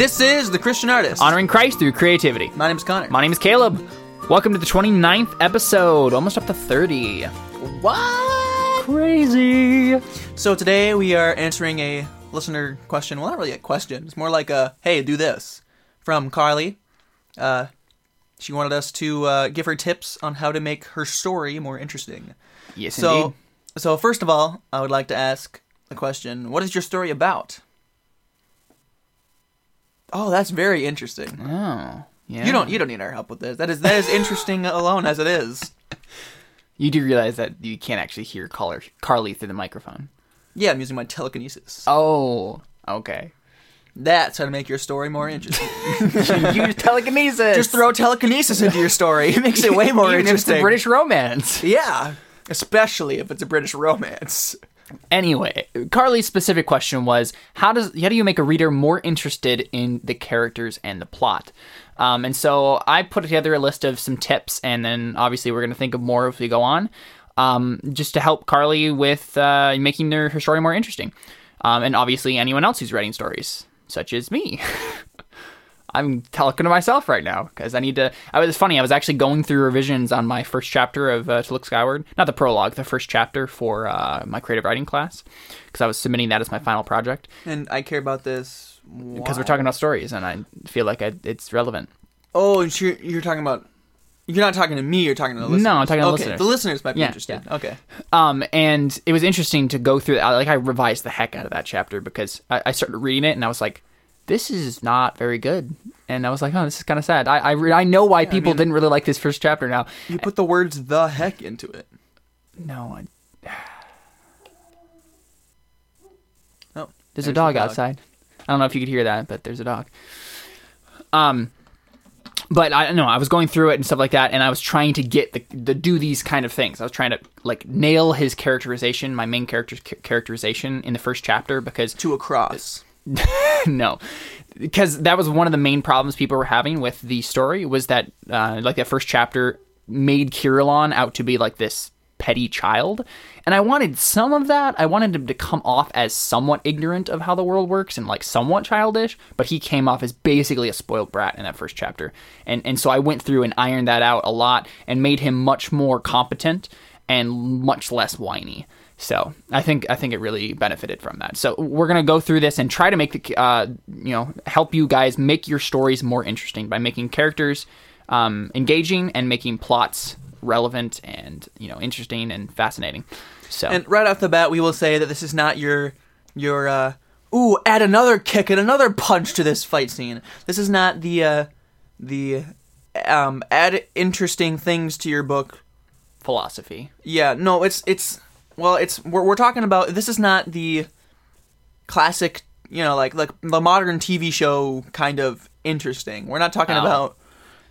This is The Christian Artist. Honoring Christ through creativity. My name is Connor. My name is Caleb. Welcome to the 29th episode, almost up to 30. what? Crazy. So today we are answering a listener question. Well, not really a question. It's more like a, hey, do this. From Carly. Uh, she wanted us to uh, give her tips on how to make her story more interesting. Yes, So, indeed. so first of all, I would like to ask the question: What is your story about? Oh, that's very interesting. Oh, yeah. You don't you don't need our help with this. That is that is interesting alone as it is. You do realize that you can't actually hear Caller, Carly through the microphone. Yeah, I'm using my telekinesis. Oh, okay. That's how to make your story more interesting. Use telekinesis. Just throw telekinesis into your story. It makes it way more Even if it's interesting. a British romance. Yeah, especially if it's a British romance. Anyway, Carly's specific question was how does how do you make a reader more interested in the characters and the plot? Um, and so I put together a list of some tips, and then obviously we're going to think of more as we go on, um, just to help Carly with uh, making their, her story more interesting, um, and obviously anyone else who's writing stories, such as me. I'm talking to myself right now because I need to. I was it's funny. I was actually going through revisions on my first chapter of uh, To Look Skyward, not the prologue, the first chapter for uh, my creative writing class, because I was submitting that as my final project. And I care about this Because we're talking about stories, and I feel like I, it's relevant. Oh, and you're, you're talking about. You're not talking to me. You're talking to the listeners. No, I'm talking to the okay, listeners. the listeners might be Yeah, interested. Okay. Um, and it was interesting to go through. Like I revised the heck out of that chapter because I, I started reading it and I was like, "This is not very good." And I was like, "Oh, this is kind of sad." I I, re- I know why people mean- didn't really like this first chapter now. You put the words "the heck" into it. No, I, Oh, There's, there's a the dog, dog. outside. I don't know if you could hear that, but there's a dog. Um, but I don't know. I was going through it and stuff like that, and I was trying to get the, the do these kind of things. I was trying to like nail his characterization, my main character's ca- characterization in the first chapter, because to a cross. no, because that was one of the main problems people were having with the story was that uh, like that first chapter made Kirilon out to be like this petty child, and I wanted some of that. I wanted him to come off as somewhat ignorant of how the world works and like somewhat childish, but he came off as basically a spoiled brat in that first chapter, and and so I went through and ironed that out a lot and made him much more competent and much less whiny. So I think I think it really benefited from that. So we're gonna go through this and try to make the uh, you know help you guys make your stories more interesting by making characters um, engaging and making plots relevant and you know interesting and fascinating. So And right off the bat, we will say that this is not your your uh ooh, add another kick and another punch to this fight scene. This is not the uh the um add interesting things to your book. philosophy. Yeah, no, it's it's well, it's we're we're talking about this is not the classic, you know, like like the modern TV show kind of interesting. We're not talking Oh. about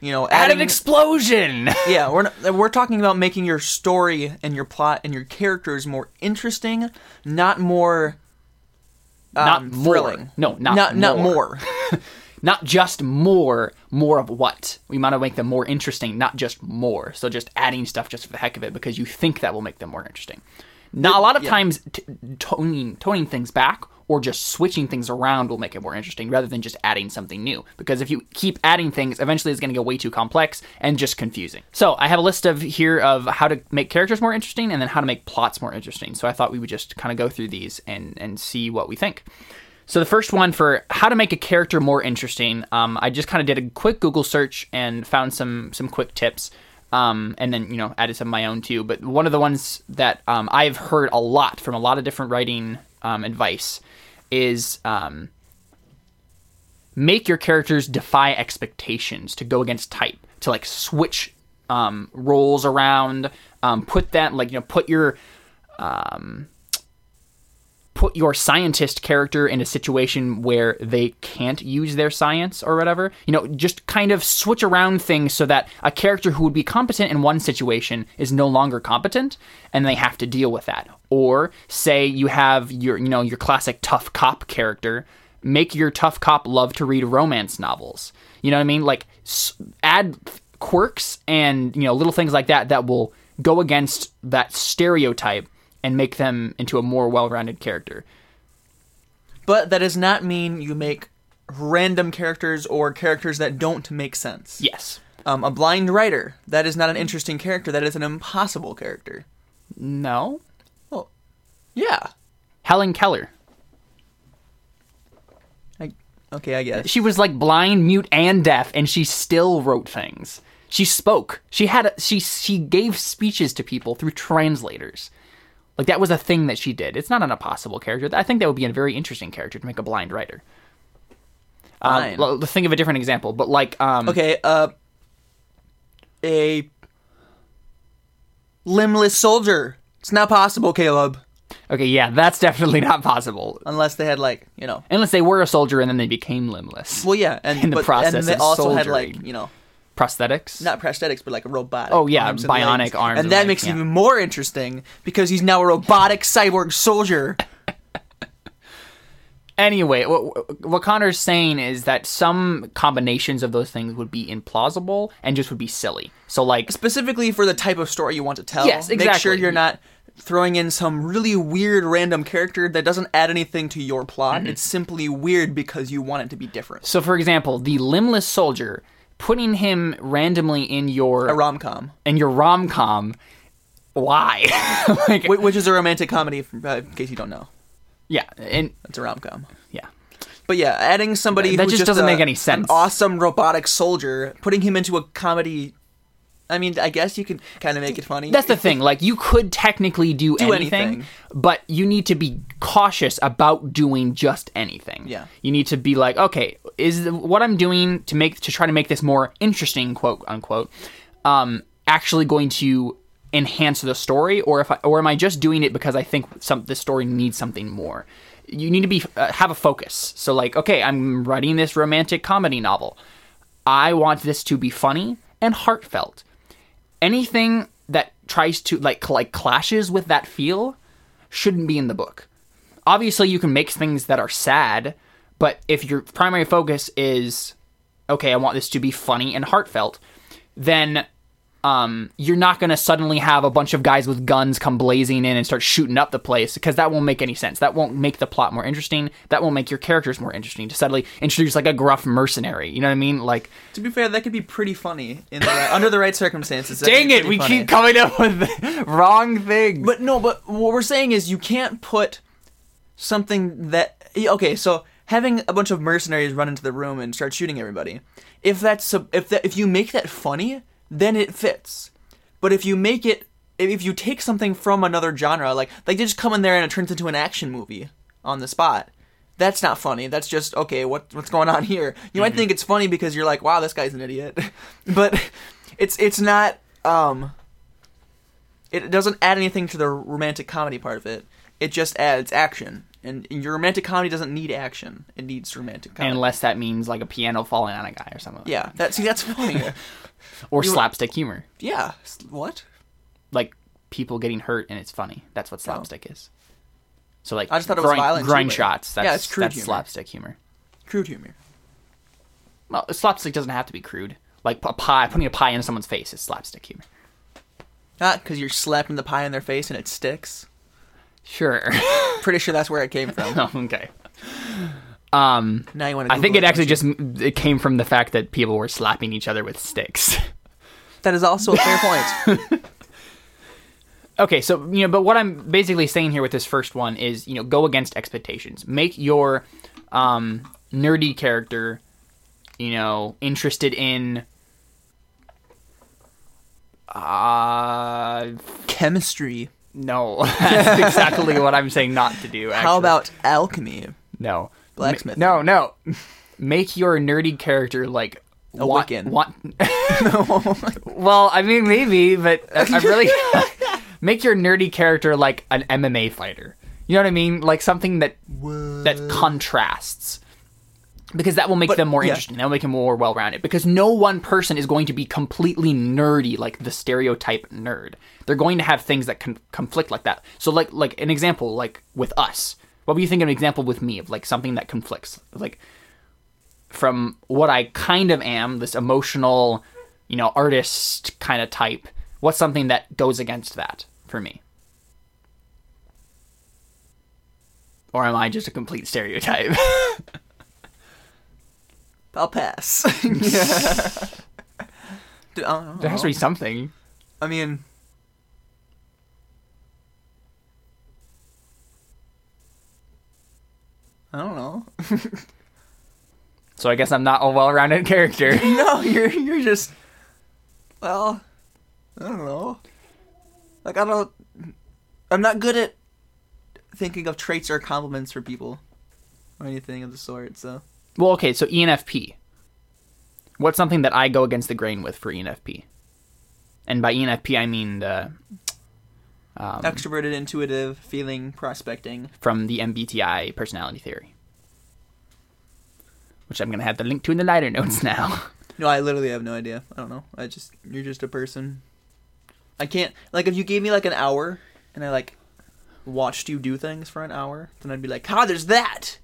you know Add an explosion. yeah, we're not, we're talking about making your story and your plot and your characters more interesting, not more um, Not more. thrilling. No, not not not more. more. not just more, more of what? We want to make them more interesting, not just more. So just adding stuff just for the heck of it because you think that will make them more interesting. Now, a lot of Yeah. times, t- toning toning things back or just switching things around will make it more interesting rather than just adding something new. Because if you keep adding things, eventually it's going to get way too complex and just confusing. So I have a list of here of how to make characters more interesting and then how to make plots more interesting. So I thought we would just kind of go through these and and see what we think. So the first one for how to make a character more interesting, um, I just kind of did a quick Google search and found some some quick tips, um, and then you know added some of my own too. But one of the ones that um, I've heard a lot from a lot of different writing um, advice is um, make your characters defy expectations to go against type to like switch um, roles around, um, put that like you know put your put your scientist character in a situation where they can't use their science or whatever. You know, just kind of switch around things so that a character who would be competent in one situation is no longer competent and they have to deal with that. Or say you have your, you know, your classic tough cop character, make your tough cop love to read romance novels. You know what I mean? Like add quirks and, you know, little things like that that will go against that stereotype and make them into a more well-rounded character. But that does not mean you make random characters or characters that don't make sense. Yes. Um, a blind writer. That is not an interesting character. That is an impossible character. No. Well, yeah. Helen Keller. I, okay, I guess. She was like blind, mute, and deaf, and she still wrote things. She spoke. She had a, she she gave speeches to people through translators. Like that was a thing that she did. It's not an impossible character. I think that would be a very interesting character to make a blind writer. Um, l- think of a different example, but like um, Okay, uh, a limbless soldier. It's not possible, Caleb. okay, yeah, that's definitely not possible Unless they had like, you know. unless they were a soldier and then they became limbless. Well, yeah, and In the but, process and they of also had soldiering. like, you know, Prosthetics. not prosthetics, but like a robotic. Oh, yeah, arms bionic legs. arms and and that makes it even more interesting because he's now a robotic cyborg soldier. Anyway, what, what Connor's saying is that some combinations of those things would be implausible and just would be silly. So, like, Specifically for the type of story you want to tell. Yes, exactly. Make sure you're not throwing in some really weird random character that doesn't add anything to your plot. Mm-hmm. It's simply weird because you want it to be different. so for example, the limbless soldier, putting him randomly in your A rom com, in your rom com. Why? like, which is a romantic comedy, uh, in case you don't know. yeah, and It's a rom com. yeah, But yeah, adding somebody That who's just doesn't a- make any sense. An awesome robotic soldier, putting him into a comedy. I mean, I guess you could kind of make it funny. that's the thing. Like, you could technically do, Do anything, anything. but you need to be cautious about doing just anything. Yeah. you need to be like, okay, is the, what I'm doing to make to try to make this more interesting, quote unquote, um, actually going to enhance the story, or if I, or am I just doing it because I think some the story needs something more? You need to be uh, have a focus. So like, okay, I'm writing this romantic comedy novel. I want this to be funny and heartfelt. Anything that tries to like like clashes with that feel shouldn't be in the book. Obviously, you can make things that are sad, but if your primary focus is okay, I want this to be funny and heartfelt, then um, you're not going to suddenly have a bunch of guys with guns come blazing in and start shooting up the place because that won't make any sense. That won't make the plot more interesting. That won't make your characters more interesting to suddenly introduce like a gruff mercenary. You know what I mean? Like, to be fair, that could be pretty funny in the right, under the right circumstances. dang it, we funny. keep coming up with wrong things. But no, but what we're saying is you can't put something that okay. So having a bunch of mercenaries run into the room and start shooting everybody, if that's if that if you make that funny, then it fits. But if you make it, if you take something from another genre, like like they just come in there and it turns into an action movie on the spot. That's not funny. That's just okay. What what's going on here? You might think it's funny because you're like, wow, this guy's an idiot, but it's it's not. Um, it doesn't add anything to the romantic comedy part of it. It just adds action. And your romantic comedy doesn't need action. It needs romantic comedy. Unless that means like a piano falling on a guy or something. yeah, that see that's funny. Or slapstick humor. yeah. What? Like people getting hurt and it's funny. That's what oh. slapstick is. So like I just thought it was violent too, groin shots. That's, Yeah, it's crude that's humor. slapstick humor. Crude humor. Well, slapstick doesn't have to be crude. Like a pie, putting a pie in someone's face is slapstick humor. Not because you're slapping the pie in their face and it sticks. Sure. Pretty sure that's where it came from. okay. Um, now you want to. I think it actually just it came from the fact that people were slapping each other with sticks. That is also a fair point. okay, so you know, but what I'm basically saying here with this first one is, you know, go against expectations. Make your um, nerdy character, you know, interested in uh Chemistry. No, that's exactly what I'm saying not to do. How about alchemy? no Blacksmith. No, no. Make your nerdy character like A want, Wiccan. want well, I mean, maybe, but I, I really make your nerdy character like an MMA fighter. You know what I mean? Like something that that contrasts, because that will make But, them more yeah. interesting. That will make them more well-rounded. Because no one person is going to be completely nerdy like the stereotype nerd. They're going to have things that con- conflict like that. So, like, like an example, like with us. What would you think of an example with me of like something that conflicts? Like from what I kind of am, this emotional, you know, artist kind of type. What's something that goes against that for me? Or am I just a complete stereotype? I'll pass. yeah. Dude, I don't There has to be something. I mean, I don't know. So I guess I'm not a well-rounded character. no, you're you're just well, I don't know. Like I don't I'm not good at thinking of traits or compliments for people or anything of the sort, so well, okay, so ENFP. What's something that I go against the grain with for ENFP? And by ENFP, I mean the um, extroverted, intuitive, feeling, prospecting. from the MBTI personality theory, which I'm gonna have the link to in the lighter notes now. No, I literally have no idea. I don't know. I just you're just a person. I can't like if you gave me like an hour and I like watched you do things for an hour, then I'd be like, "Ah, there's that."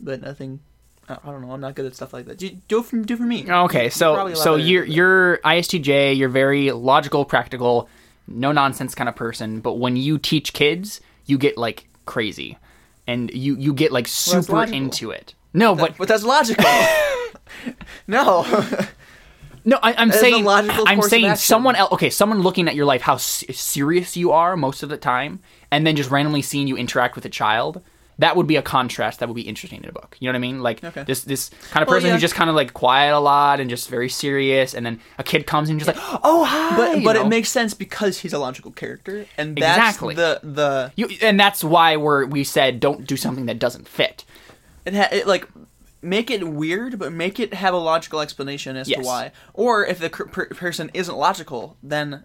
But nothing. I, don't know. I'm not good at stuff like that. Do, for do for me. Okay, so probably a lot so you're you're ISTJ. You're very logical, practical, no nonsense kind of person. But when you teach kids, you get like crazy, and you you get like super logical. into it. No, but but that's logical. no. no, I, I'm is saying logical I'm saying someone else. Okay, someone looking at your life, how s- serious you are most of the time, and then just randomly seeing you interact with a child. That would be a contrast that would be interesting in a book. You know what I mean? Like Okay. this this kind of Well, person yeah. who's just kind of like quiet a lot and just very serious, and then a kid comes and just like, oh hi, But but know? it makes sense because he's a logical character, and that's Exactly. the the You, and that's why we're we said don't do something that doesn't fit. it, ha- it like make it weird, but make it have a logical explanation as Yes. to why. Or if the per- person isn't logical, then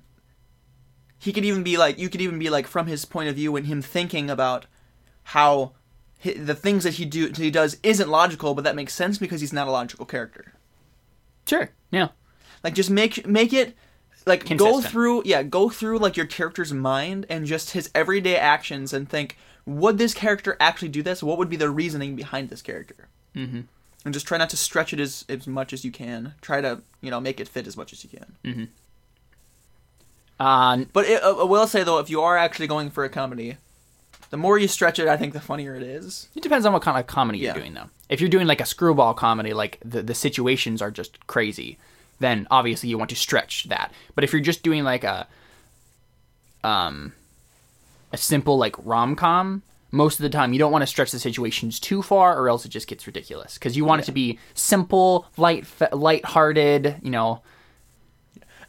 he could even be like you could even be like from his point of view and him thinking about how the things that he do he does isn't logical, but that makes sense because he's not a logical character. Sure. Yeah. Like just make make it like go through yeah go through like your character's mind and just his everyday actions and think would this character actually do this? What would be the reasoning behind this character? Mm-hmm. And just try not to stretch it as as much as you can. Try to you know make it fit as much as you can. Uh, But it, uh, I will say though, if you are actually going for a comedy, the more you stretch it, I think the funnier it is. it depends on what kind of comedy Yeah. you're doing, though. If you're doing like a screwball comedy, like the the situations are just crazy, then obviously you want to stretch that. But if you're just doing like a um a simple like rom com, most of the time you don't want to stretch the situations too far, or else it just gets ridiculous. Because you want it to be simple, light, light-hearted, you know.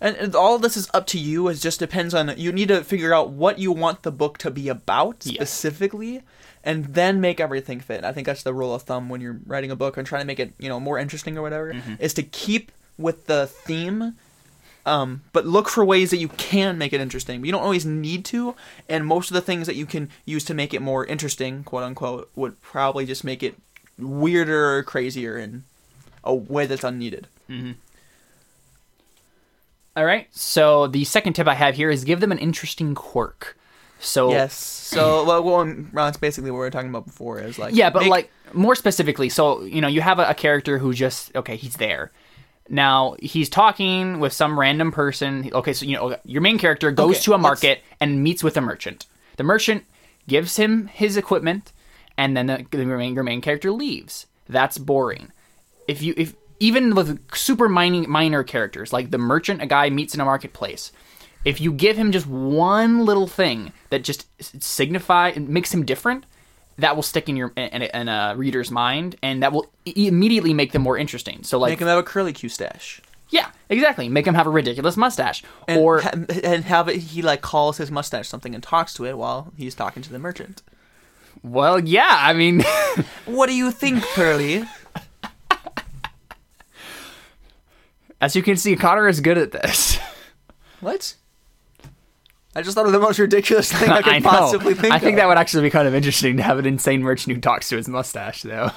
And, and all of this is up to you. It just depends on you need to figure out what you want the book to be about specifically, and then make everything fit. I think that's the rule of thumb when you're writing a book and trying to make it you know more interesting or whatever. Mm-hmm. Is to keep with the theme, um, but look for ways that you can make it interesting. You don't always need to, and most of the things that you can use to make it more interesting, quote unquote, would probably just make it weirder or crazier in a way that's unneeded. All right. So the second tip I have here is give them an interesting quirk. So Yes. So, well, well, um, that's basically what we were talking about before. Is like Yeah, but make- like more specifically, so you know, you have a, a character who just okay, he's there. Now he's talking with some random person. Okay, so you know, your main character goes Okay, to a let's- market and meets with a merchant. The merchant gives him his equipment, and then the, the main, your main character leaves. That's boring. If you if even with super mining, minor characters like the merchant, a guy meets in a marketplace. If you give him just one little thing that just signify and makes him different, that will stick in your in a, in a reader's mind, and that will immediately make them more interesting. So, like, make him have a curly Q stash, yeah, exactly, make him have a ridiculous mustache, and or and have it. He like calls his mustache something and talks to it while he's talking to the merchant. well, yeah, I mean, What do you think, Pearly? As you can see, Connor is good at this. what? I just thought of the most ridiculous thing I could I possibly think. I think that would actually be kind of interesting to have an insane merchant who talks to his mustache, though.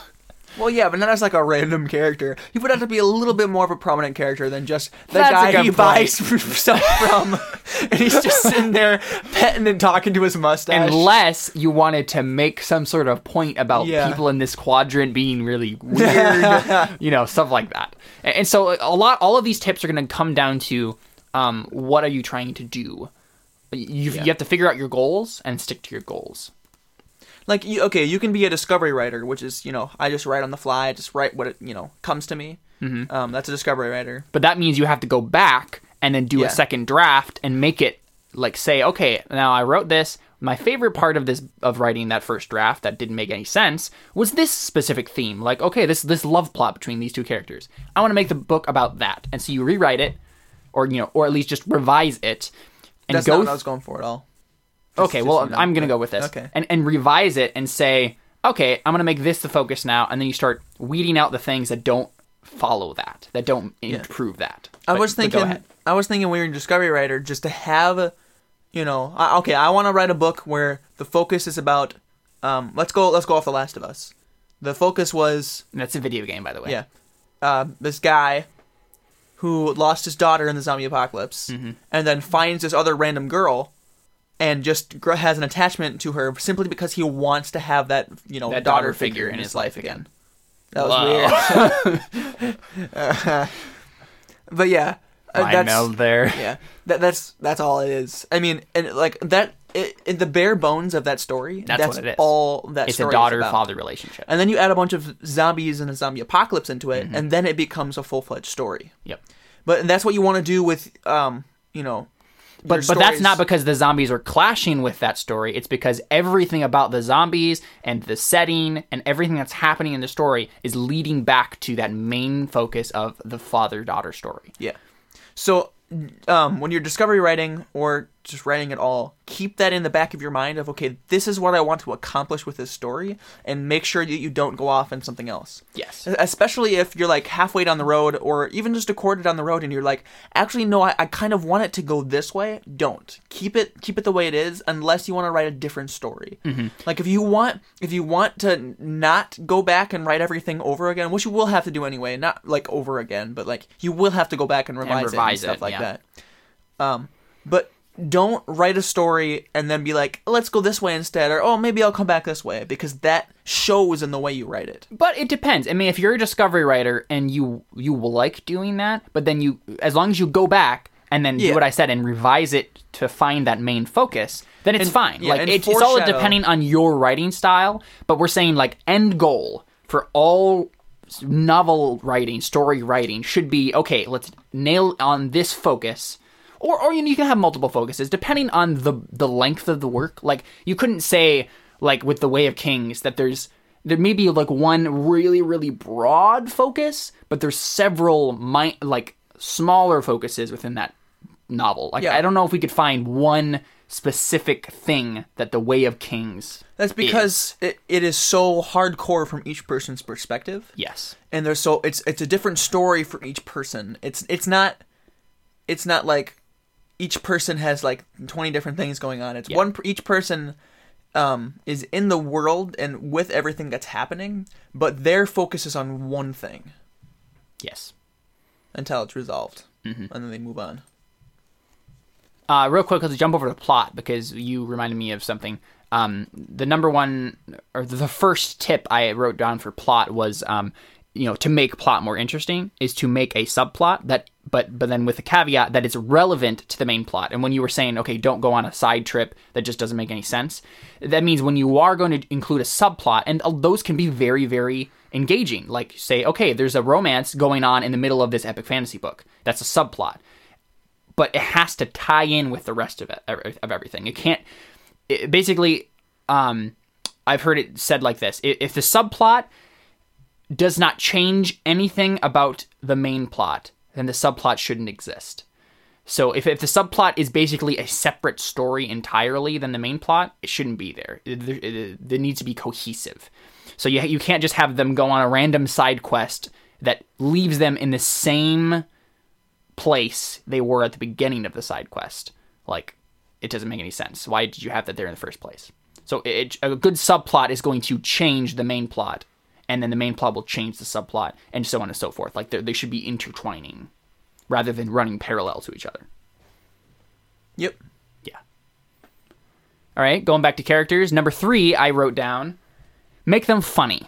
Well, yeah, but not as like a random character. He would have to be a little bit more of a prominent character than just the That's guy he point. buys stuff from, and he's just sitting there petting and talking to his mustache. Unless you wanted to make some sort of point about Yeah. people in this quadrant being really weird, you know, stuff like that. And, and so a lot, all of these tips are going to come down to um, what are you trying to do. You, Yeah. you have to figure out your goals and stick to your goals. Like you, okay you can be a discovery writer which is you know i just write on the fly I just write what it you know comes to me Um, that's a discovery writer. but that means you have to go back and then do Yeah. a second draft and make it like say okay now i wrote this my favorite part of this of writing that first draft that didn't make any sense was this specific theme like okay this this love plot between these two characters i want to make the book about that and so you rewrite it or you know or at least just revise it and That's go not what th- I was going for at all. Okay just, well i'm gonna go with this Okay. and, and revise it and say okay i'm gonna make this the focus now and then you start weeding out the things that don't follow that that don't improve that I But- was thinking. I was thinking when you're a discovery writer, just to have, you know, I, okay, I want to write a book where the focus is about. Um, let's go. Let's go off The Last of Us. The focus was that's a video game by the way yeah, uh, this guy who lost his daughter in the zombie apocalypse, Mm-hmm. and then finds this other random girl, and just has an attachment to her simply because he wants to have that you know That daughter, daughter figure figure in his life again. That was weird. but yeah, uh, Mind that's meld there. yeah. That, that's that's all it is. I mean, and like that, it, in the bare bones of that story, That's that's, what it is. all that It's a daughter father relationship. And then you add a bunch of zombies and a zombie apocalypse into Mm-hmm. it, and then it becomes a full fledged story. Yep. But that's what you want to do with, um, you know. But but that's not because the zombies are clashing with that story. It's because everything about the zombies and the setting and everything that's happening in the story is leading back to that main focus of the father daughter story. Yeah. So, um, when you're discovery writing or just writing it all, keep that in the back of your mind of okay, this is what I want to accomplish with this story, and make sure that you don't go off on something else. Yes. Especially if you're like halfway down the road, or even just a quarter down the road, and you're like, actually, no, I, I kind of want it to go this way. Don't keep it keep it the way it is, unless you want to write a different story. Mm-hmm. Like if you want if you want to not go back and write everything over again, which you will have to do anyway, not like over again, but like you will have to go back and revise, it and revise stuff it, like yeah. that. Um, but don't write a story and then be like, let's go this way instead, or oh, maybe I'll come back this way, because that shows in the way you write it. But it depends. I mean, if you're a discovery writer and you you like doing that, but then you as long as you go back and then Yeah. do what I said and revise it to find that main focus, then it's And- fine. yeah, like it's, it's all depending on your writing style. But we're saying like end goal for all novel writing, story writing should be okay. Let's nail on this focus. Or, or you know, you can have multiple focuses depending on the the length of the work. Like you couldn't say like with the Way of Kings that there's there may be like one really really broad focus, but there's several mi- like smaller focuses within that novel. Like Yeah. I don't know if we could find one specific thing that the Way of Kings. That's because it, it is so hardcore from each person's perspective. Yes. and there's so it's it's a different story for each person. It's it's not it's not like each person has like 20 different things going on. It's one each person um is in the world and with everything that's happening, but their focus is on one thing Yes. until it's resolved. And then they move on. Uh, real quick, let's jump over to plot because you reminded me of something. Um, the number one or the first tip I wrote down for plot was, um, you know, to make plot more interesting is to make a subplot that, but but then with the caveat that it's relevant to the main plot. And when you were saying, okay, don't go on a side trip that just doesn't make any sense, that means when you are going to include a subplot, and those can be very very engaging. Like say, okay, there's a romance going on in the middle of this epic fantasy book. That's a subplot but it has to tie in with the rest of it of everything. It can't. It, basically, um, I've heard it said like this: if the subplot does not change anything about the main plot, then the subplot shouldn't exist. So if, if the subplot is basically a separate story entirely than the main plot, it shouldn't be there. It, it, it, needs to be cohesive. So you you can't just have them go on a random side quest that leaves them in the same place they were at the beginning of the side quest. Like, it doesn't make any sense. Why did you have that there in the first place? So it, a good subplot is going to change the main plot, and then the main plot will change the subplot, and so on and so forth. Like, they should be intertwining rather than running parallel to each other. Yep. Yeah. All right, going back to characters. Number three, I wrote down make them funny.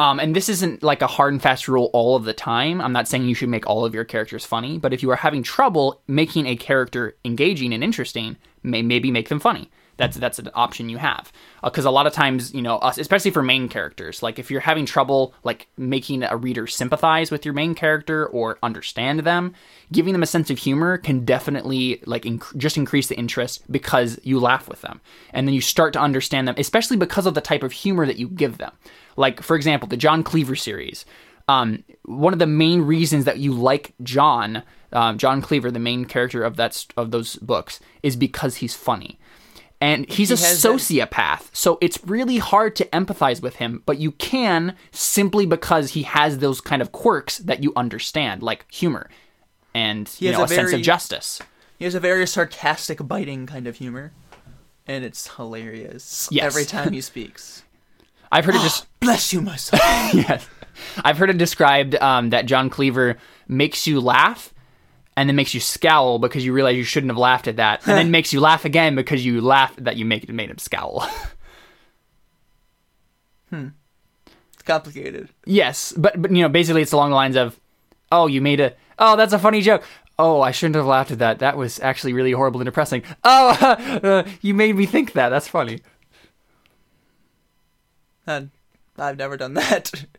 Um, and this isn't like a hard and fast rule all of the time. I'm not saying you should make all of your characters funny, but if you are having trouble making a character engaging and interesting, may, maybe make them funny. That's that's an option you have because a lot of times you know us, especially for main characters. Like if you're having trouble like making a reader sympathize with your main character or understand them, giving them a sense of humor can definitely like inc- just increase the interest because you laugh with them and then you start to understand them, especially because of the type of humor that you give them. Like for example, the John Cleaver series. Um, one of the main reasons that you like John, um, John Cleaver, the main character of that of those books, is because he's funny and he's a has that- sociopath. So it's really hard to empathize with him, but you can simply because he has those kind of quirks that you understand, like humor and you has know a a, sense of justice. He has a very sarcastic, biting kind of humor, and it's hilarious Yes. every time he speaks. I've heard it just Bless you, my son. yes. I've heard it described um, that John Cleaver makes you laugh and then makes you scowl because you realize you shouldn't have laughed at that, and then makes you laugh again because you laughed that you make made him scowl. Hmm. It's complicated. Yes, but but you know, basically, it's along the lines of, "Oh, you made a oh, that's a funny joke. Oh, I shouldn't have laughed at that. That was actually really horrible and depressing. Oh, uh, you made me think that. That's funny." And I've never done that.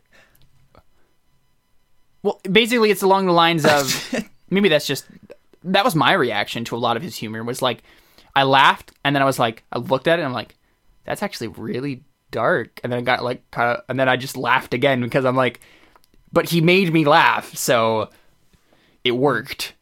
Well, basically, it's along the lines of maybe that's just that was my reaction to a lot of his humor was like, I laughed and then I was like, I looked at it and I'm like, that's actually really dark, and then I got like kind of, and then I just laughed again because I'm like, but he made me laugh, so it worked.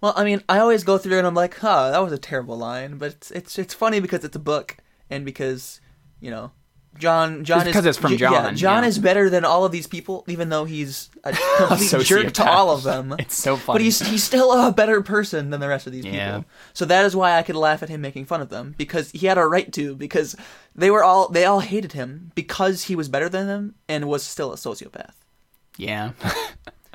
Well, I mean, I always go through and I'm like, huh, that was a terrible line, but it's it's it's funny because it's a book and because you know, John John It's is 'cause it's from J- Yeah, John, John yeah. is better than all of these people, even though he's a complete jerk to all of them. It's so funny, But he's he's still a better person than the rest of these Yeah. people. So that is why I could laugh at him making fun of them because he had a right to because they were all they all hated him because he was better than them and was still a sociopath. Yeah.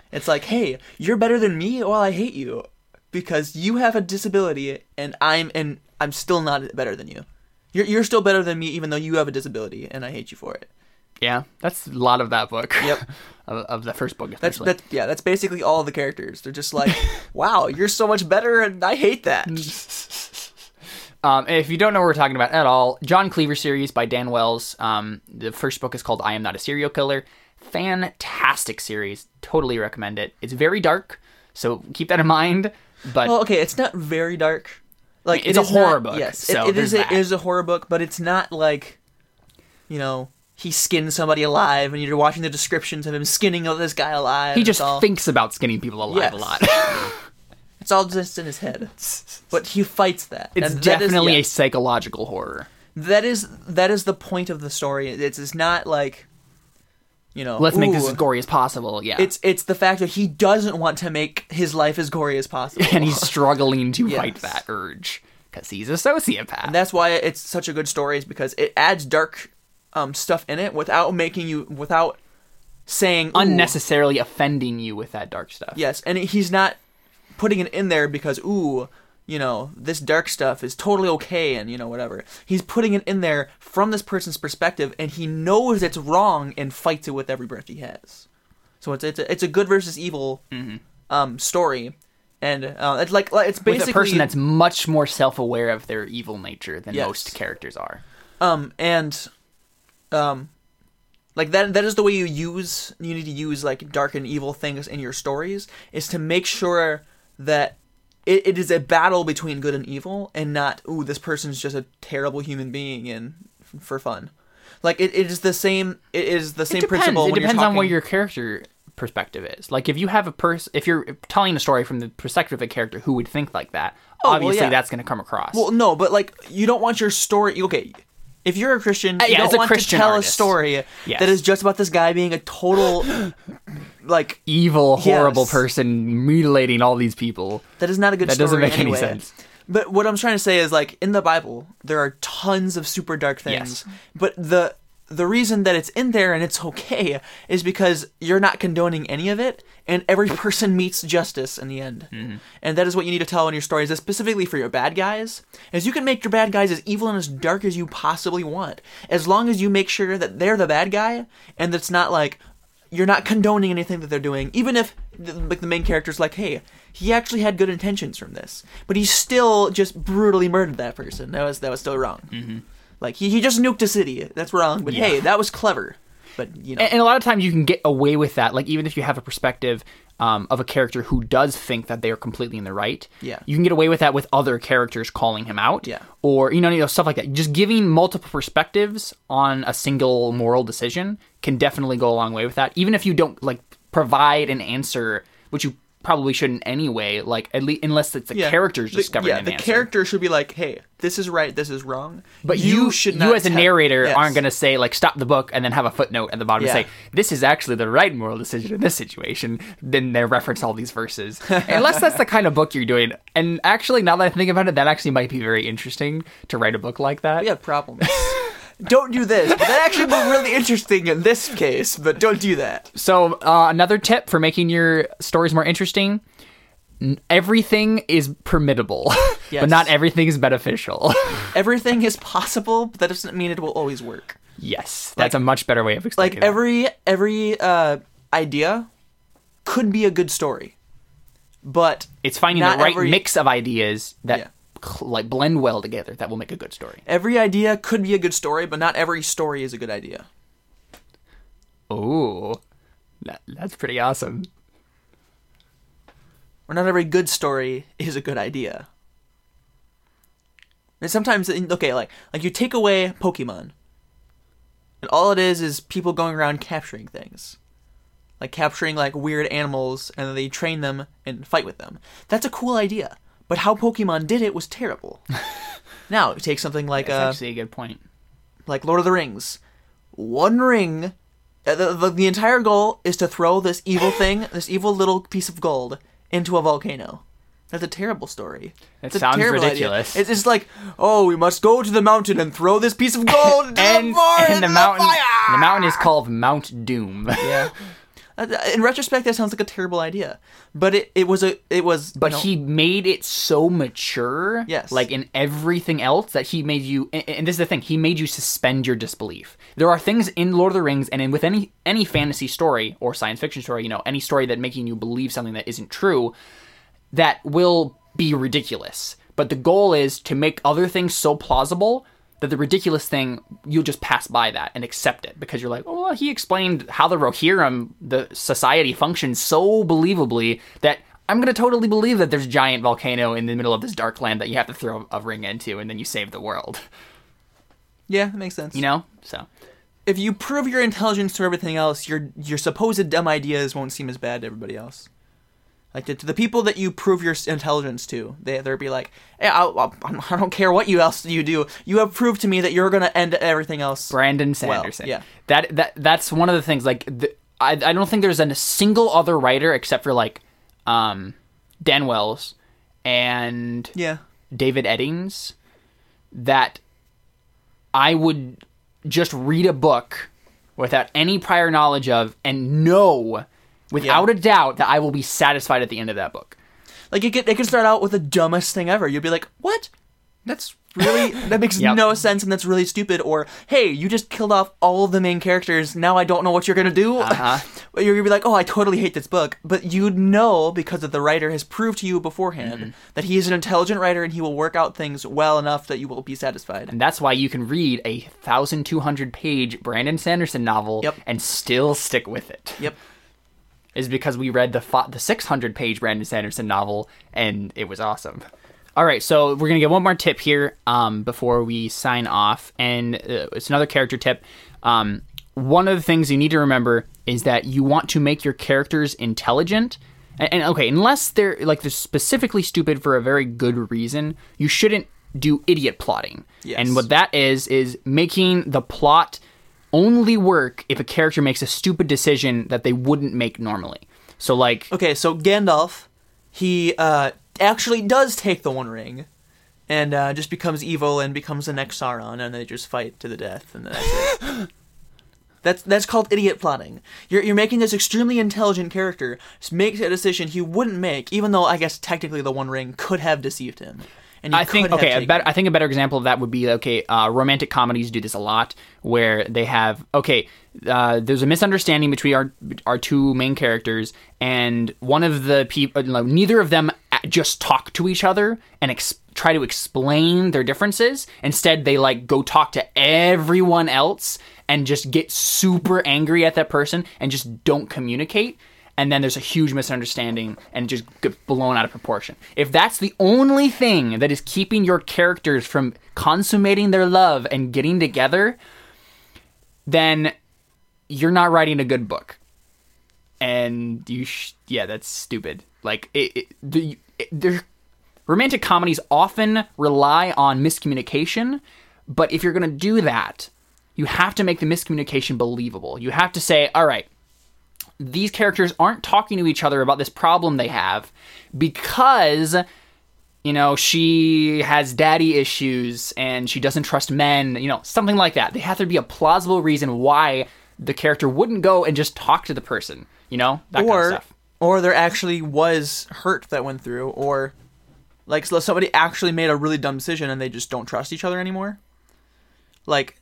It's like, hey, you're better than me. Well, I hate you because you have a disability, and I'm and I'm still not better than you. You're you're still better than me, even though you have a disability, and I hate you for it. yeah. That's a lot of that book. Yep. of, of the first book, That's especially. that. Yeah, that's basically all the characters. They're just like, wow, you're so much better, and I hate that. Um, if you don't know what we're talking about at all, John Cleaver series by Dan Wells. Um, the first book is called I Am Not a Serial Killer. Fantastic series. Totally recommend it. It's very dark, so keep that in mind. But Well, okay, it's not very dark. Like It's it a horror not- book, Yes, so it, it is. that. it is a horror book, but it's not like, you know, he skinned somebody alive, and you're watching the descriptions of him skinning this guy alive. he just all, thinks about skinning people alive Yes. a lot. It's all just in his head. But he fights that. it's and that is- definitely yeah, a psychological horror. that is that is the point of the story. It's it's not like you know, Let's make this as gory as possible. Yeah. It's it's the fact that he doesn't want to make his life as gory as possible. and he's struggling to fight that urge because he's a sociopath. And that's why it's such a good story is because it adds dark um, stuff in it without making you without saying ooh, unnecessarily offending you with that dark stuff. Yes, and he's not putting it in there because ooh, you know, this dark stuff is totally okay and you know whatever. He's putting it in there from this person's perspective and he knows it's wrong and fights it with every breath he has. So it's it's a, it's a good versus evil um story. And uh, it's like like- it's Mm-hmm. With basically a person that's much more self-aware of their evil nature than Yes. most characters are. um and um like that that is the way you use you need to use like dark and evil things in your stories is to make sure that it, it is a battle between good and evil and not ooh this person's just a terrible human being and f- for fun like it, it is the same it is the same it principle It depends you're on what your character perspective is. Like if you have a person, if you're telling a story from the perspective of a character who would think like that, Oh, well, obviously yeah. that's going to come across. well no but like you don't want your story okay if you're a Christian, you Uh, yeah, don't want Christian to tell artist. a story Yes. that is just about this guy being a total, like Evil, horrible Yes. person mutilating all these people. That is not a good story. That story doesn't make any sense. But what I'm trying to say is like in the Bible, there are tons of super dark things. Yes. But the the reason that it's in there and it's okay is because you're not condoning any of it and every person meets justice in the end. Mm-hmm. And that is what you need to tell in your stories, specifically for your bad guys. Is you can make your bad guys as evil and as dark as you possibly want. As long as you make sure that they're the bad guy and it's not like you're not condoning anything that they're doing, even if the, like the main character's like, hey, he actually had good intentions from this, but he still just brutally murdered that person. That was that was still wrong. Mm-hmm. Like he, he just nuked a city. That's wrong. But hey, that was clever. But you know, and, and a lot of times you can get away with that. Like even if you have a perspective um, of a character who does think that they are completely in the right, Yeah. you can get away with that with other characters calling him out, Yeah. or you know, you know stuff like that. Just giving multiple perspectives on a single moral decision can definitely go a long way with that. Even if you don't like provide an answer, which you probably shouldn't anyway. Like at least unless it's the yeah. characters The- discovering yeah, an the answer. character should be like, hey, this is right, this is wrong. But you, should you as a narrator Yes. aren't going to say like stop the book and then have a footnote at the bottom Yeah. and say this is actually the right moral decision in this situation. Then they reference all these verses, unless that's the kind of book you're doing. And actually, now that I think about it, that actually might be very interesting to write a book like that. We have problems. Don't do this. But that actually would be really interesting in this case, but don't do that. So uh, another tip for making your stories more interesting: everything is permittable, but not everything is beneficial. Everything is possible, but that doesn't mean it will always work. yes, that's a much better way of explaining it. Like that. every every uh, idea could be a good story, but It's finding the right every- mix of ideas that Yeah. Like blend well together that will make a good story. every idea could be a good story, but not every story is a good idea. Oh, that, that's pretty awesome. Or not every good story is a good idea. And sometimes, okay, like like you take away Pokemon, and all it is is people going around capturing things, like capturing like weird animals, and then they train them and fight with them. That's a cool idea, but how Pokemon did it was terrible. now take something like That's uh, actually a good point. like Lord of the Rings. One ring, uh, the, the, the entire goal is to throw this evil thing, this evil little piece of gold, into a volcano. That's a terrible story. It It's sounds terrible idea. ridiculous. It's just like, oh, we must go to the mountain and throw this piece of gold into And, the forest. and the mountain, the mountain is called Mount Doom. Yeah. Uh, In retrospect, that sounds like a terrible idea, but it, it was a it was. you But know, he made it so mature, Yes. like in everything else, that he made you. And, and this is the thing: he made you suspend your disbelief. There are things in Lord of the Rings, and in with any any fantasy story or science fiction story, you know, any story that making you believe something that isn't true, that will be ridiculous. But the goal is to make other things so plausible that the ridiculous thing you'll just pass by that and accept it because you're like, oh, well, he explained how the Rohirrim, the society functions so believably that I'm gonna totally believe that there's a giant volcano in the middle of this dark land that you have to throw a ring into and then you save the world. yeah, that makes sense. You know? So if you prove your intelligence to everything else, your your supposed dumb ideas won't seem as bad to everybody else. Like to, to the people that you prove your intelligence to, they they'll be like, "Hey, I, I, I don't care what you else you do. You have proved to me that you're gonna end everything else." Brandon Sanderson. Well, Sanderson. yeah. That that that's one of the things. Like, the, I I don't think there's a single other writer except for like, um, Dan Wells and Yeah. David Eddings that I would just read a book without any prior knowledge of and know without a doubt that I will be satisfied at the end of that book. Like it could it could start out with the dumbest thing ever. You'd be like, "What? That's really that makes Yep. no sense and that's really stupid." Or, "Hey, you just killed off all of the main characters. Now I don't know what you're gonna do." Uh-huh. but you're gonna be like, "Oh, I totally hate this book." But you'd know because of the writer has proved to you beforehand Mm-hmm. that he is an intelligent writer and he will work out things well enough that you will be satisfied. And that's why you can read a 1,200 page Brandon Sanderson novel Yep. and still stick with it. Yep. Is because we read the fi- the 600 page Brandon Sanderson novel and it was awesome. All right, so we're gonna get one more tip here um, before we sign off, and uh, it's another character tip. Um, one of the things you need to remember is that you want to make your characters intelligent. And, and okay, unless they're like they're specifically stupid for a very good reason, you shouldn't do idiot plotting. Yes. And what that is is making the plot only work if a character makes a stupid decision that they wouldn't make normally. So like Okay, so Gandalf, he uh, actually does take the One Ring, and uh, just becomes evil and becomes the next Sauron, and they just fight to the death, and that's it. That's that's called idiot plotting. You're you're making this extremely intelligent character make a decision he wouldn't make, even though I guess technically the One Ring could have deceived him, And I think okay, a better, I think a better example of that would be okay. Uh, romantic comedies do this a lot, where they have okay. Uh, there's a misunderstanding between our our two main characters, and one of the people, neither of them just talk to each other and ex- try to explain their differences. Instead, they like go talk to everyone else and just get super angry at that person and just don't communicate and then there's a huge misunderstanding and it just gets blown out of proportion. If that's the only thing that is keeping your characters from consummating their love and getting together, then you're not writing a good book. And you, sh- yeah, that's stupid. Like it, it the it, romantic comedies often rely on miscommunication, but if you're gonna do that, you have to make the miscommunication believable. You have to say, all right these characters aren't talking to each other about this problem they have because you know she has daddy issues and she doesn't trust men you know something like that they have to be a plausible reason why the character wouldn't go and just talk to the person you know that kind or of stuff or there actually was hurt that went through, or like somebody actually made a really dumb decision and they just don't trust each other anymore. Like,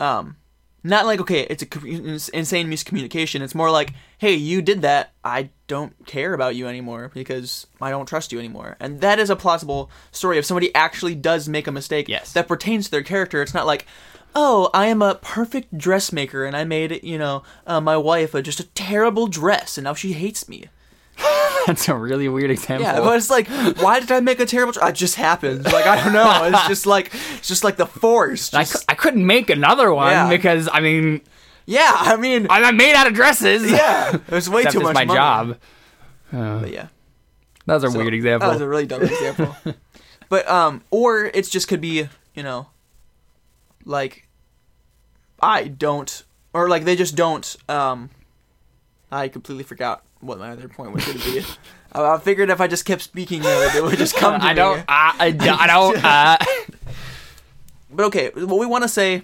um, not like okay, it's a insane miscommunication. It's more like, hey, you did that. I don't care about you anymore because I don't trust you anymore. And that is a plausible story if somebody actually does make a mistake Yes. that pertains to their character. It's not like. Oh, I am a perfect dressmaker, and I made you know uh, my wife a, just a terrible dress, and now she hates me. that's a really weird example Yeah, but it's like, why did I make a terrible? Tr- it just happened. Like I don't know. It's just like, it's just like the force. I, Just, cou- I couldn't make another one Yeah. because I mean yeah, I mean, I'm made out of dresses. yeah, it was way too much my money. job. But yeah, That was a So, weird example. That was a really dumb example. but um, or it's just could be, you know, like, I don't, or like they just don't. Um, I completely forgot what my other point was going to be. I, I figured if I just kept speaking, it would just come. To I me. don't. I, I, don't- I don't. Uh, But okay, what we want to say,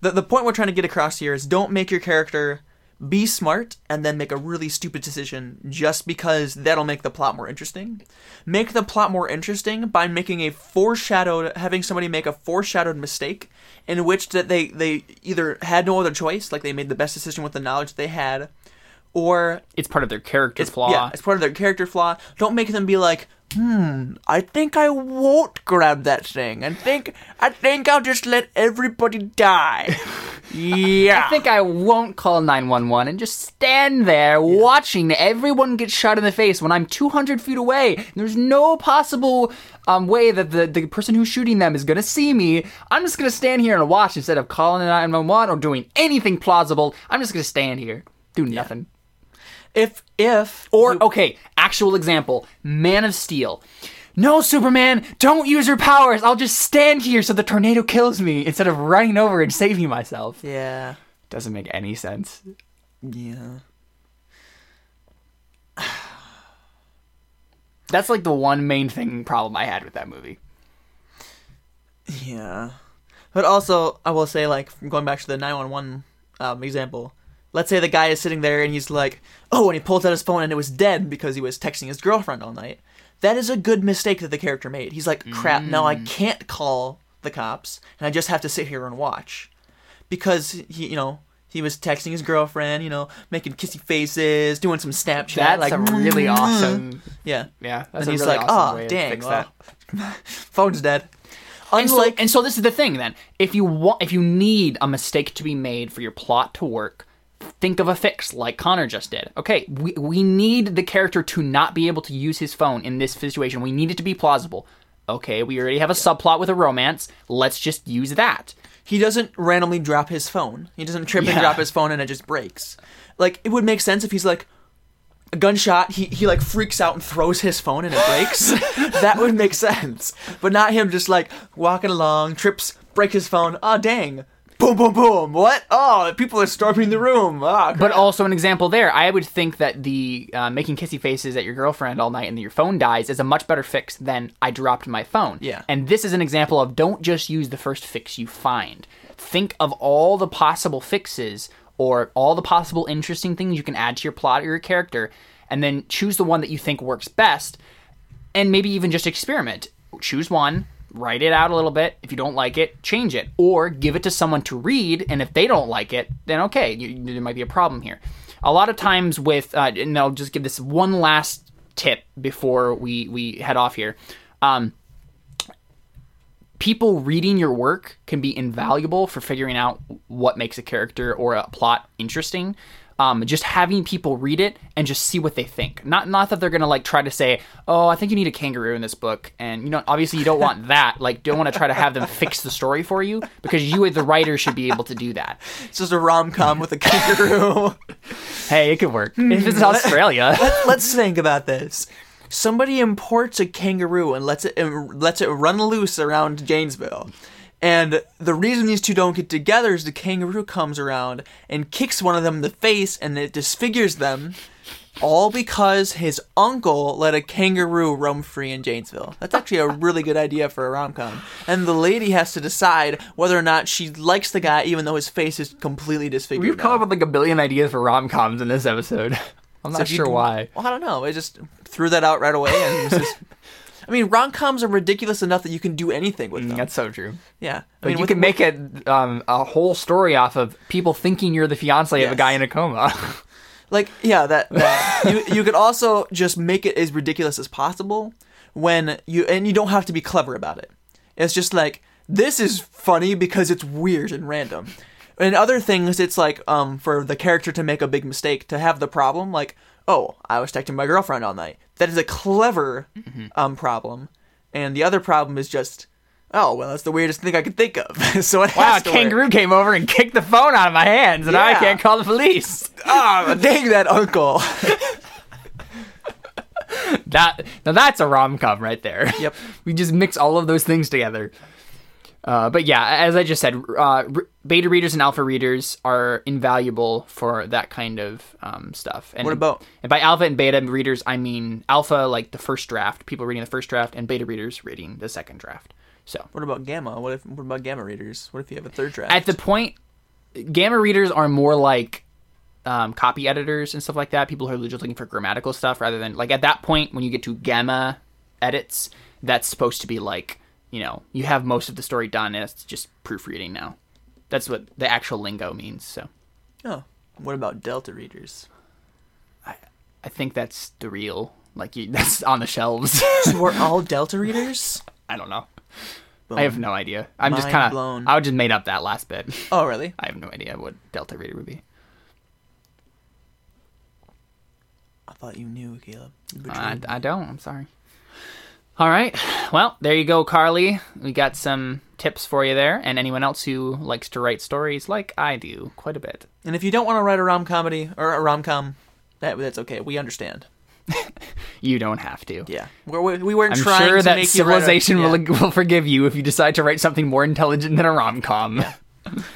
the the point we're trying to get across here is don't make your character be smart and then make a really stupid decision just because that'll make the plot more interesting. Make the plot more interesting by making a foreshadowed having somebody make a foreshadowed mistake in which that they they either had no other choice, like they made the best decision with the knowledge they had, or it's part of their character it's flaw. Yeah, it's part of their character flaw. Don't make them be like, hmm, I think I won't grab that thing. I think I think I'll just let everybody die. yeah. I think I won't call 911 and just stand there watching everyone get shot in the face when I'm 200 feet away. There's no possible um, way that the, the person who's shooting them is going to see me. I'm just going to stand here and watch instead of calling 911 or doing anything plausible. I'm just going to stand here, do nothing. If if Or, okay, actual example Man of Steel. No, Superman, don't use your powers. I'll just stand here so the tornado kills me instead of running over and saving myself. yeah Doesn't make any sense. yeah That's like the one main thing problem I had with that movie. yeah. But also, I will say, like, going back to the 911 um, example, let's say the guy is sitting there and he's like, oh, and he pulls out his phone and it was dead because he was texting his girlfriend all night. That is a good mistake that the character made. He's like, crap, now I can't call the cops and I just have to sit here and watch. Because he, you know, he was texting his girlfriend, you know, making kissy faces, doing some Snapchat. That's like, a really "Mm." awesome. Yeah. Yeah, and he's really like, awesome oh, dang, well, phone's dead. And so, Unlike, and so this is the thing then. If you want, if you need a mistake to be made for your plot to work, think of a fix like Connor just did. Okay, we we need the character to not be able to use his phone in this situation. We need it to be plausible. Okay, we already have a subplot with a romance. Let's just use that. he doesn't randomly drop his phone. He doesn't trip and drop his phone and it just breaks. Like it would make sense if he's like a gunshot. He he like freaks out and throws his phone and it breaks. that would make sense. But not him just like walking along, trips, break his phone. Oh dang! Boom boom boom. What? Oh, people are storming the room. Ah, But also an example there, I would think that the uh, making kissy faces at your girlfriend all night and your phone dies is a much better fix than I dropped my phone. Yeah. And this is an example of don't just use the first fix you find. Think of all the possible fixes or all the possible interesting things you can add to your plot or your character, and then choose the one that you think works best, and maybe even just experiment. choose one, write it out a little bit. If you don't like it, change it, or give it to someone to read. And if they don't like it, then okay, you, there might be a problem here. A lot of times with, uh, and I'll just give this one last tip before we we head off here. Um, people reading your work can be invaluable for figuring out what makes a character or a plot interesting. Um, just having people read it and just see what they think. Not not that they're gonna like try to say, oh, I think you need a kangaroo in this book, and you know, obviously you don't want that. Like, don't want to try to have them fix the story for you because you, the writer, should be able to do that. It's just a rom com with a kangaroo. Hey, it could work if it's Australia. Let's think about this. Somebody imports a kangaroo and lets it and lets it run loose around Janesville. And the reason these two don't get together is the kangaroo comes around and kicks one of them in the face and it disfigures them. All because his uncle let a kangaroo roam free in Janesville. That's actually a really good idea for a rom com. And the lady has to decide whether or not she likes the guy, even though his face is completely disfigured. We've come now. up with like a billion ideas for rom coms in this episode. I'm not you sure why. Well, I don't know. I just threw that out right away, and it's just. I mean, rom coms are ridiculous enough that you can do anything with them. That's so true. yeah, I But mean, you with- can make a um, a whole story off of people thinking you're the fiance of a Yes. guy in a coma. like yeah that, that. you you could also just make it as ridiculous as possible when you and you don't have to be clever about it. It's just like this is funny because it's weird and random. And other things, it's like um for the character to make a big mistake to have the problem like oh I was texting my girlfriend all night. That is a clever um problem, and the other problem is just. Oh well, that's the weirdest thing I could think of. so it wow, to work. kangaroo came over and kicked the phone out of my hands, and now I can't call the police. Ah, dang that uncle. That now that's a rom com right there. Yep. we just mix all of those things together. Uh, but yeah, as I just said, uh, beta readers and alpha readers are invaluable for that kind of um, stuff. And, What about- And by alpha and beta readers, I mean alpha, like the first draft, people reading the first draft, and beta readers reading the second draft. So What about gamma? What if what about gamma readers? What if you have a third draft? at the point, gamma readers are more like um, copy editors and stuff like that. People who are just looking for grammatical stuff rather than like at that point when you get to gamma edits, that's supposed to be like you know you have most of the story done and it's just proofreading now. That's what the actual lingo means. So oh, what about delta readers? I I think that's the real like you, that's on the shelves. So we're all delta readers? I don't know. I have no idea. I'm just Mind kind blown. of I just made up that last bit. Oh, really? I have no idea what delta reader would be. I thought you knew, Caleb. You I, I don't. I'm sorry. All right. Well, there you go, Carly. We got some tips for you there, and anyone else who likes to write stories like I do quite a bit. and if you don't want to write a rom comedy or a rom com, that that's okay. We understand. You don't have to. Yeah, we're, we we weren't I'm trying sure to that make you write a- civilization yeah. will, will forgive you if you decide to write something more intelligent than a rom com.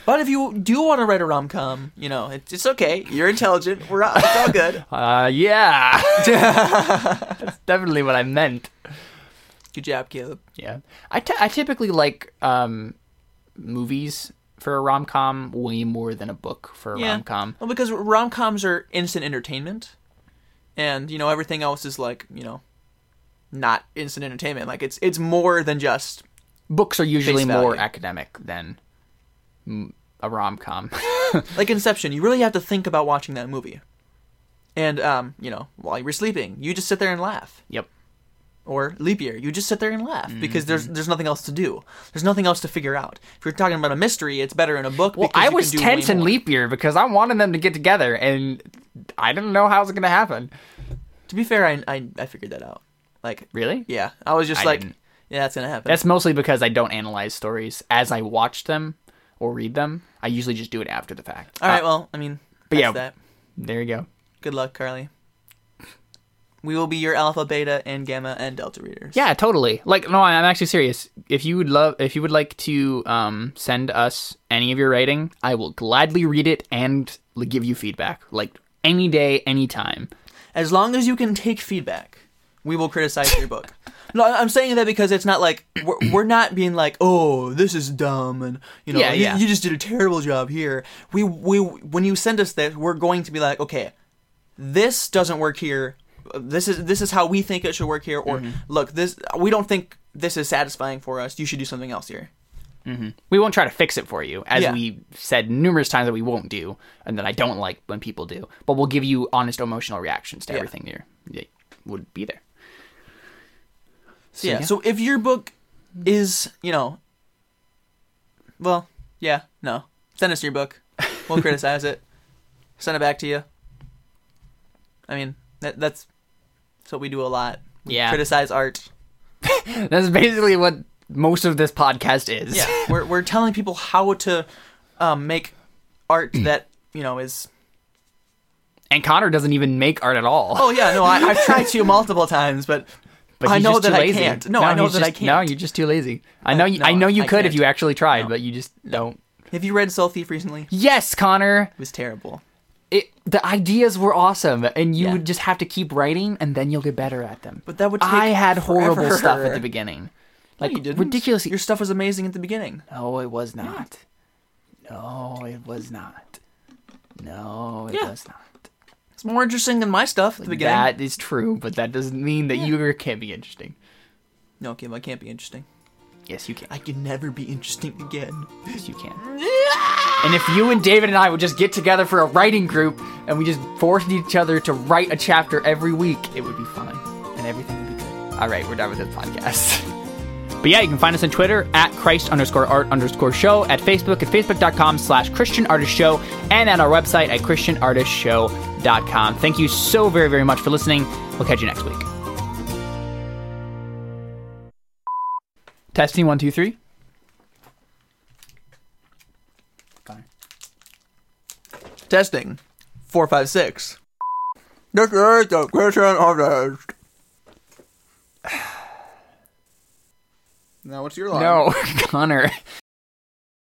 But if you do want to write a rom com, you know, it's, it's okay. You're intelligent. We're all, it's all good. Uh, yeah. That's definitely what I meant. Good job, Caleb. Yeah. I, t- I typically like um, movies for a rom com way more than a book for a Yeah. rom com. Well, because rom coms are instant entertainment, and you know everything else is like you know, not instant entertainment. Like it's it's more than just books are usually more academic than a rom-com like Inception. You really have to think about watching that movie, and um, you know, while you're sleeping, you just sit there and laugh. yep Or leap year, you just sit there and laugh because there's Mm-hmm. there's nothing else to do. There's nothing else to figure out. If you're talking about a mystery, it's better in a book. well because i was tense in leap year because i wanted them to get together and i didn't know how it was going to happen To be fair, I, I I figured that out. Like really yeah, I was just I like, didn't. yeah, that's gonna happen. that's mostly because i don't analyze stories as i watch them or read them i usually just do it after the fact all right. Uh, Well, I mean, but that's yeah. that. there you go Good luck, Carly. We will be your alpha, beta, and gamma and delta readers. Yeah, totally. Like, no, I'm actually serious. If you would love, if you would like to um, send us any of your writing, I will gladly read it and give you feedback. Like any day, anytime. As long as you can take feedback, we will criticize your book. No, I'm saying that because it's not like we're, we're not being like, oh, this is dumb, and you know, Yeah, you, yeah. you just did a terrible job here. We we when you send us this, we're going to be like, okay, this doesn't work here. This is this is how we think it should work here. Or Mm-hmm. look, this we don't think this is satisfying for us. You should do something else here. We won't try to fix it for you, as Yeah. we said numerous times that we won't do, and that I don't like when people do. But we'll give you honest emotional reactions to Yeah. everything there that would be there. So, yeah. yeah. So if your book is, you know, well, yeah, no, send us your book. We'll criticize it. Send it back to you. I mean, that, that's that's what we do a lot. We Yeah. Criticize art. That's basically what most of this podcast is. Yeah. we're we're telling people how to um, make art that you know is. And Connor doesn't even make art at all. Oh yeah, no, I, I've tried to multiple times, but, but I know that I can't. No, I know that I just- No, can't. No, you're just too lazy. I know. You, I no, know you I could if can't. you actually tried, No. but you just don't. have you read Soul Thief recently? Yes, Connor. It was terrible. It, the ideas were awesome, and you Yeah. would just have to keep writing, and then you'll get better at them. But that would take I had horrible stuff at the beginning, like you didn't. ridiculously. Your stuff was amazing at the beginning. No, it was not. No, it was not. No, it Yeah. was not. It's more interesting than my stuff at the beginning. That is true, but that doesn't mean that you can't be interesting. No, Kim, I can't be interesting. Yes, you can. I can never be interesting again. Yes, you can. And if you and David and I would just get together for a writing group and we just forced each other to write a chapter every week, it would be fun and everything would be good. All right, we're done with this podcast. But yeah, you can find us on Twitter at Christ underscore art underscore show, at Facebook at facebook.com slash Christian Artist Show, and at our website at christianartistshow.com. Thank you so very, very much for listening. We'll catch you next week. Testing one, two, three. Connor. Testing. Four, five, six. This is the Christian artist. Now, what's your line? No, Connor.